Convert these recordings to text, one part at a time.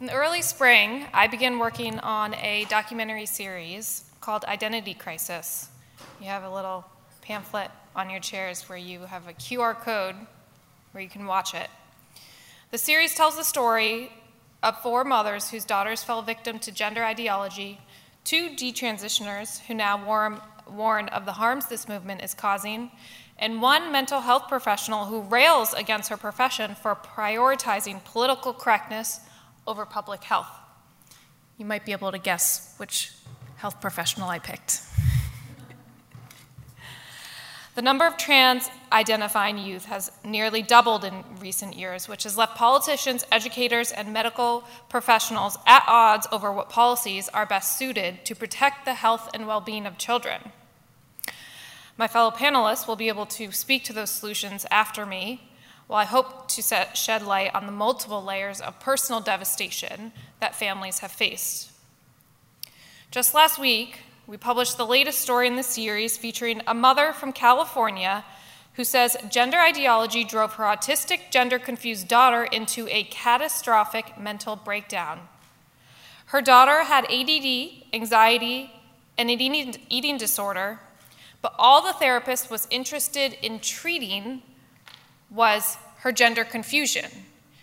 In the early spring, I began working on a documentary series called Identity Crisis. You have a little pamphlet on your chairs where you have a QR code where you can watch it. The series tells the story of four mothers whose daughters fell victim to gender ideology, two detransitioners who now warn, warn of the harms this movement is causing, and one mental health professional who rails against her profession for prioritizing political correctness over public health. You might be able to guess which health professional I picked. The number of trans identifying youth has nearly doubled in recent years, which has left politicians, educators, and medical professionals at odds over what policies are best suited to protect the health and well being of children. My fellow panelists will be able to speak to those solutions after me, while I hope to set, shed light on the multiple layers of personal devastation that families have faced. Just last week, we published the latest story in the series featuring a mother from California who says gender ideology drove her autistic, gender confused daughter into a catastrophic mental breakdown. Her daughter had ADD, anxiety, and an eating disorder, but all the therapist was interested in treating was her gender confusion.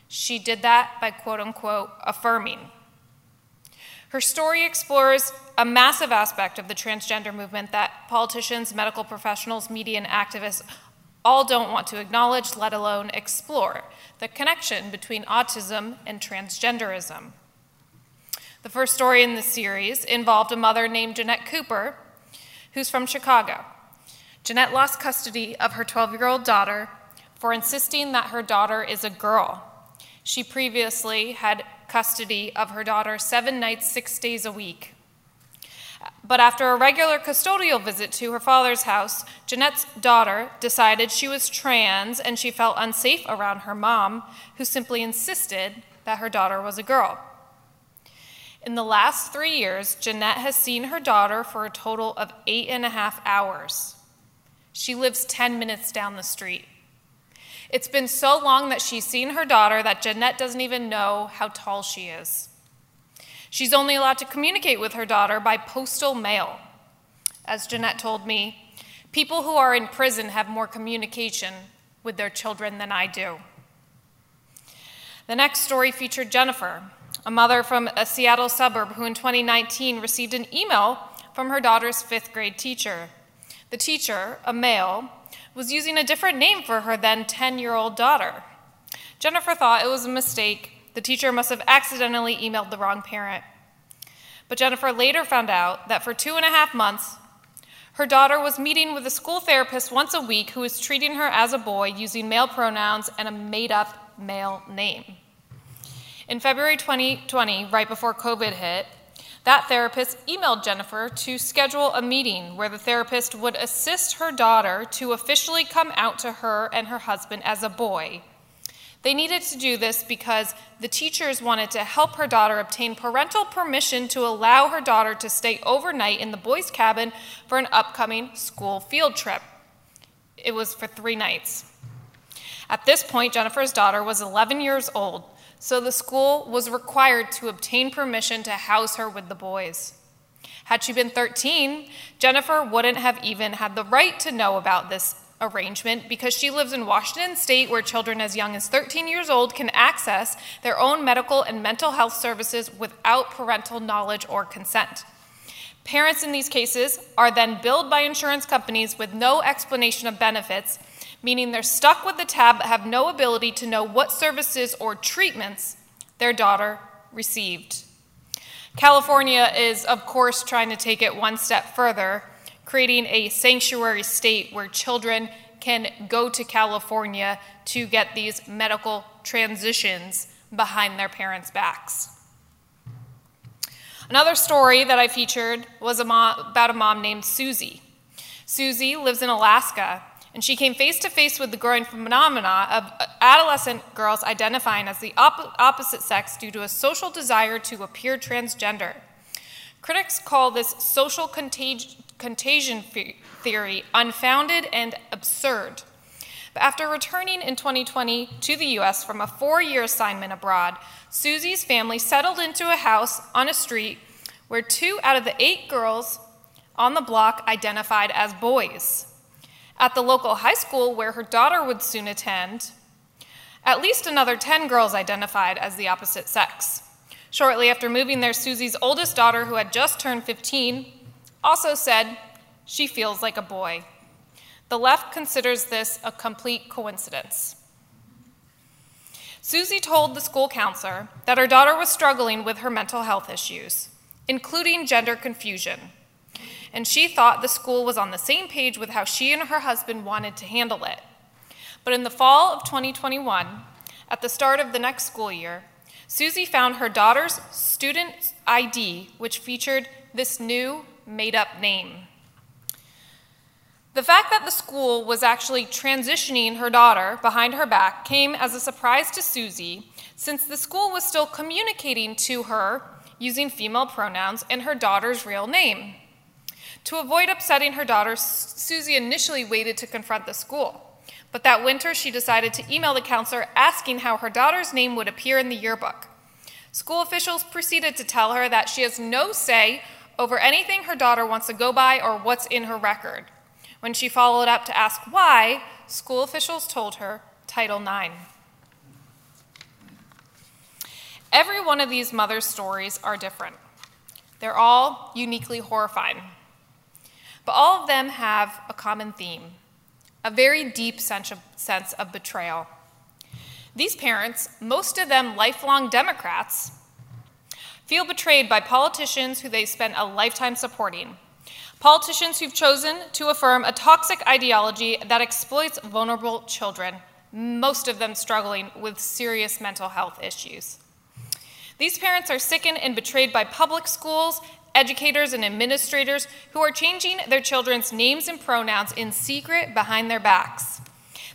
She did that by quote unquote affirming. Her story explores a massive aspect of the transgender movement that politicians, medical professionals, media, and activists all don't want to acknowledge, let alone explore the connection between autism and transgenderism. The first story in this series involved a mother named Jeanette Cooper, who's from Chicago. Jeanette lost custody of her 12 year old daughter for insisting that her daughter is a girl. She previously had custody of her daughter seven nights, six days a week. But after a regular custodial visit to her father's house, Jeanette's daughter decided she was trans and she felt unsafe around her mom, who simply insisted that her daughter was a girl. In the last three years, Jeanette has seen her daughter for a total of eight and a half hours. She lives 10 minutes down the street. It's been so long that she's seen her daughter that Jeanette doesn't even know how tall she is. She's only allowed to communicate with her daughter by postal mail. As Jeanette told me, people who are in prison have more communication with their children than I do. The next story featured Jennifer, a mother from a Seattle suburb who in 2019 received an email from her daughter's fifth grade teacher. The teacher, a male, was using a different name for her then 10 year old daughter. Jennifer thought it was a mistake. The teacher must have accidentally emailed the wrong parent. But Jennifer later found out that for two and a half months, her daughter was meeting with a school therapist once a week who was treating her as a boy using male pronouns and a made up male name. In February 2020, right before COVID hit, that therapist emailed Jennifer to schedule a meeting where the therapist would assist her daughter to officially come out to her and her husband as a boy. They needed to do this because the teachers wanted to help her daughter obtain parental permission to allow her daughter to stay overnight in the boys' cabin for an upcoming school field trip. It was for three nights. At this point, Jennifer's daughter was 11 years old so the school was required to obtain permission to house her with the boys. Had she been 13, Jennifer wouldn't have even had the right to know about this arrangement because she lives in Washington state where children as young as 13 years old can access their own medical and mental health services without parental knowledge or consent. Parents in these cases are then billed by insurance companies with no explanation of benefits meaning they're stuck with the tab but have no ability to know what services or treatments their daughter received. California is, of course, trying to take it one step further, creating a sanctuary state where children can go to California to get these medical transitions behind their parents' backs. Another story that I featured was a mom, about a mom named Susie. Susie lives in Alaska and she came face to face with the growing phenomena of adolescent girls identifying as the op- opposite sex due to a social desire to appear transgender. Critics call this social contag- contagion theory unfounded and absurd. But after returning in 2020 to the US from a four year assignment abroad, Susie's family settled into a house on a street where two out of the eight girls on the block identified as boys. At the local high school where her daughter would soon attend, at least another 10 girls identified as the opposite sex. Shortly after moving there, Susie's oldest daughter, who had just turned 15, also said she feels like a boy. The left considers this a complete coincidence. Susie told the school counselor that her daughter was struggling with her mental health issues, including gender confusion, and she thought the school was on the same page with how she and her husband wanted to handle it. But in the fall of 2021, at the start of the next school year, Susie found her daughter's student ID, which featured this new made up name. The fact that the school was actually transitioning her daughter behind her back came as a surprise to Susie, since the school was still communicating to her using female pronouns and her daughter's real name. To avoid upsetting her daughter, Susie initially waited to confront the school. But that winter, she decided to email the counselor asking how her daughter's name would appear in the yearbook. School officials proceeded to tell her that she has no say over anything her daughter wants to go by or what's in her record. When she followed up to ask why, school officials told her Title IX. Every one of these mothers' stories are different. They're all uniquely horrifying. But all of them have a common theme a very deep sense of, sense of betrayal. These parents, most of them lifelong Democrats, feel betrayed by politicians who they spent a lifetime supporting. Politicians who've chosen to affirm a toxic ideology that exploits vulnerable children, most of them struggling with serious mental health issues. These parents are sickened and betrayed by public schools educators and administrators who are changing their children's names and pronouns in secret behind their backs.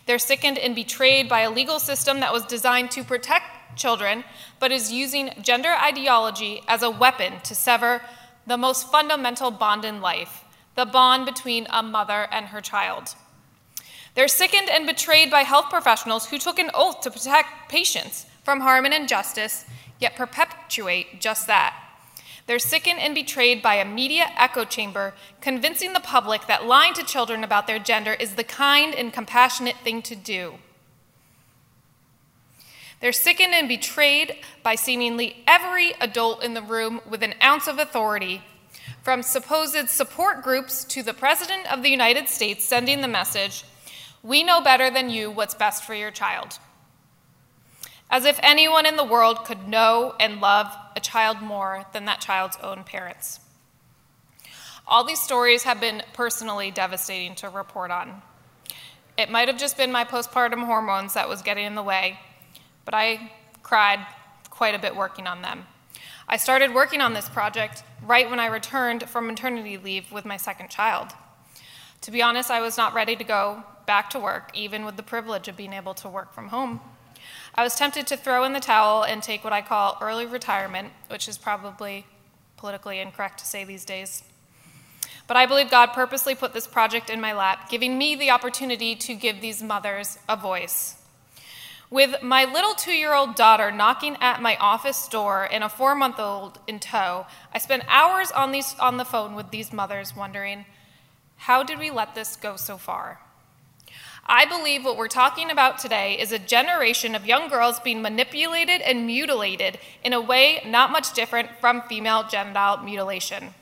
They're sickened and betrayed by a legal system that was designed to protect children, but is using gender ideology as a weapon to sever the most fundamental bond in life the bond between a mother and her child. They're sickened and betrayed by health professionals who took an oath to protect patients from harm and injustice, yet perpetuate just that. They're sickened and betrayed by a media echo chamber, convincing the public that lying to children about their gender is the kind and compassionate thing to do. They're sickened and betrayed by seemingly every adult in the room with an ounce of authority, from supposed support groups to the President of the United States sending the message We know better than you what's best for your child as if anyone in the world could know and love a child more than that child's own parents. All these stories have been personally devastating to report on. It might have just been my postpartum hormones that was getting in the way, but I cried quite a bit working on them. I started working on this project right when I returned from maternity leave with my second child. To be honest, I was not ready to go back to work, even with the privilege of being able to work from home. I was tempted to throw in the towel and take what I call early retirement, which is probably politically incorrect to say these days. But I believe God purposely put this project in my lap, giving me the opportunity to give these mothers a voice. With my little two year old daughter knocking at my office door and a four month old in tow, I spent hours on, these, on the phone with these mothers wondering, how did we let this go so far? I believe what we're talking about today is a generation of young girls being manipulated and mutilated in a way not much different from female genital mutilation.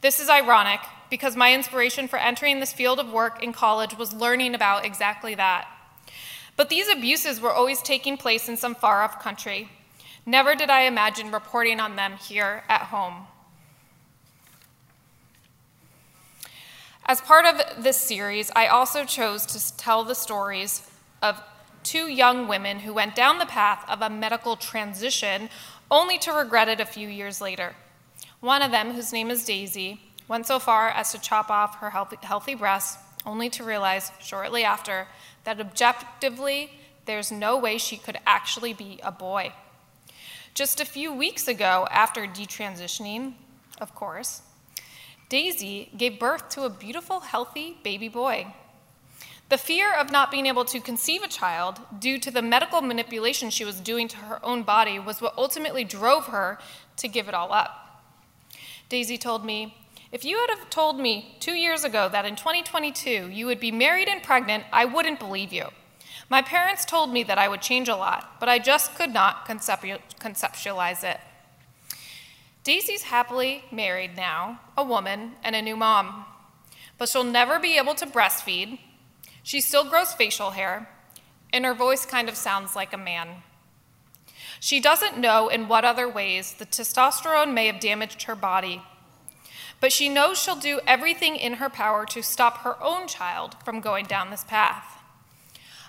This is ironic because my inspiration for entering this field of work in college was learning about exactly that. But these abuses were always taking place in some far off country. Never did I imagine reporting on them here at home. As part of this series, I also chose to tell the stories of two young women who went down the path of a medical transition only to regret it a few years later. One of them, whose name is Daisy, went so far as to chop off her healthy, breasts, only to realize shortly after that objectively there's no way she could actually be a boy. Just a few weeks ago, after detransitioning, of course, Daisy gave birth to a beautiful, healthy baby boy. The fear of not being able to conceive a child due to the medical manipulation she was doing to her own body was what ultimately drove her to give it all up. Daisy told me, If you had have told me two years ago that in 2022 you would be married and pregnant, I wouldn't believe you. My parents told me that I would change a lot, but I just could not conceptualize it. Daisy's happily married now, a woman, and a new mom. But she'll never be able to breastfeed. She still grows facial hair, and her voice kind of sounds like a man. She doesn't know in what other ways the testosterone may have damaged her body, but she knows she'll do everything in her power to stop her own child from going down this path.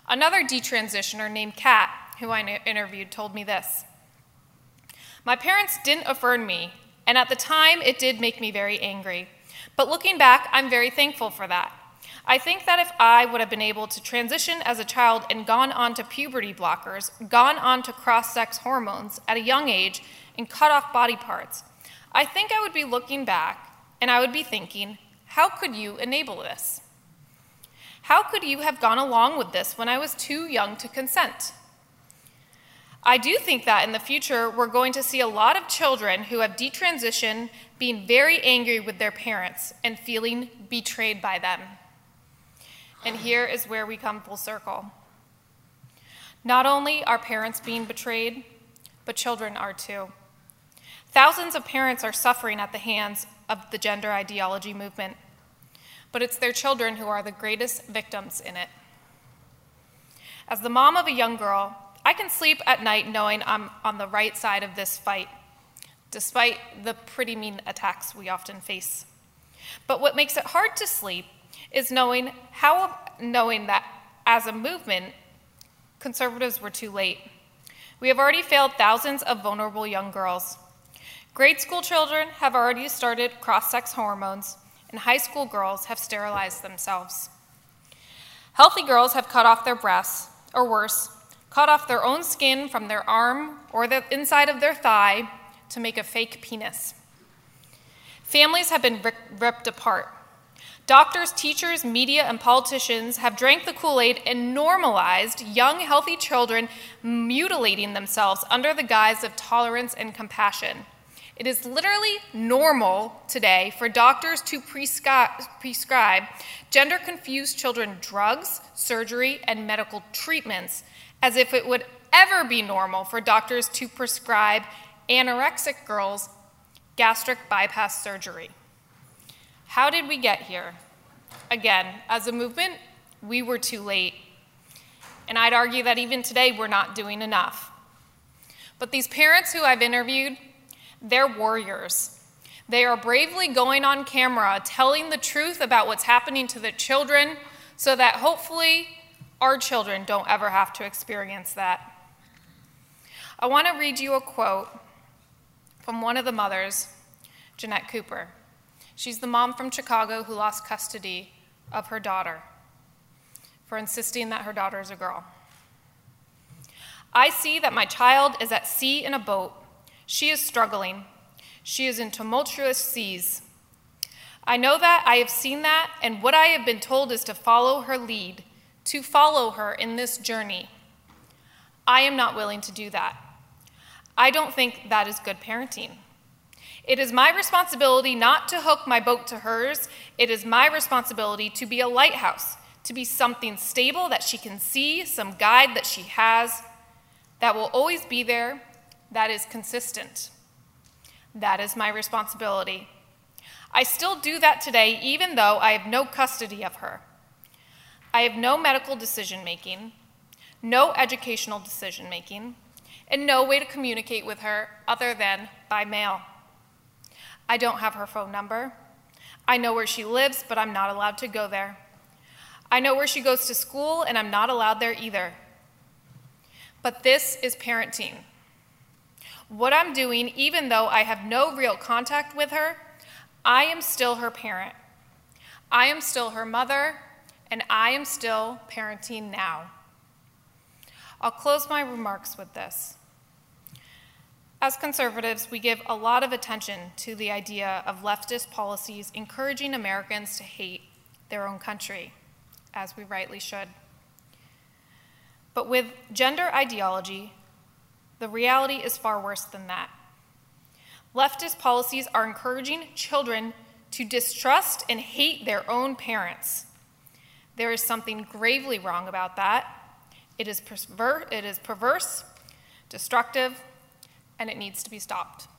Another detransitioner named Kat, who I interviewed, told me this My parents didn't affirm me, and at the time it did make me very angry. But looking back, I'm very thankful for that. I think that if I would have been able to transition as a child and gone on to puberty blockers, gone on to cross sex hormones at a young age, and cut off body parts, I think I would be looking back and I would be thinking, how could you enable this? How could you have gone along with this when I was too young to consent? I do think that in the future, we're going to see a lot of children who have detransitioned being very angry with their parents and feeling betrayed by them. And here is where we come full circle. Not only are parents being betrayed, but children are too. Thousands of parents are suffering at the hands of the gender ideology movement but it's their children who are the greatest victims in it. As the mom of a young girl, I can sleep at night knowing I'm on the right side of this fight, despite the pretty mean attacks we often face. But what makes it hard to sleep is knowing how knowing that as a movement, conservatives were too late. We have already failed thousands of vulnerable young girls. Grade school children have already started cross sex hormones, and high school girls have sterilized themselves. Healthy girls have cut off their breasts, or worse, cut off their own skin from their arm or the inside of their thigh to make a fake penis. Families have been ripped apart. Doctors, teachers, media, and politicians have drank the Kool Aid and normalized young, healthy children mutilating themselves under the guise of tolerance and compassion. It is literally normal today for doctors to prescribe gender confused children drugs, surgery, and medical treatments as if it would ever be normal for doctors to prescribe anorexic girls gastric bypass surgery. How did we get here? Again, as a movement, we were too late. And I'd argue that even today we're not doing enough. But these parents who I've interviewed they're warriors. They are bravely going on camera, telling the truth about what's happening to their children, so that hopefully our children don't ever have to experience that. I want to read you a quote from one of the mothers, Jeanette Cooper. She's the mom from Chicago who lost custody of her daughter for insisting that her daughter is a girl. I see that my child is at sea in a boat she is struggling. She is in tumultuous seas. I know that, I have seen that, and what I have been told is to follow her lead, to follow her in this journey. I am not willing to do that. I don't think that is good parenting. It is my responsibility not to hook my boat to hers. It is my responsibility to be a lighthouse, to be something stable that she can see, some guide that she has that will always be there that is consistent. That is my responsibility. I still do that today, even though I have no custody of her. I have no medical decision making, no educational decision making, and no way to communicate with her other than by mail. I don't have her phone number. I know where she lives, but I'm not allowed to go there. I know where she goes to school, and I'm not allowed there either. But this is parenting. What I'm doing, even though I have no real contact with her, I am still her parent. I am still her mother, and I am still parenting now. I'll close my remarks with this. As conservatives, we give a lot of attention to the idea of leftist policies encouraging Americans to hate their own country. as we rightly should. But with gender ideology, the reality is far worse than that. Leftist policies are encouraging children to distrust and hate their own parents. There is something gravely wrong about that. It is, perver- it is perverse, destructive, and it needs to be stopped.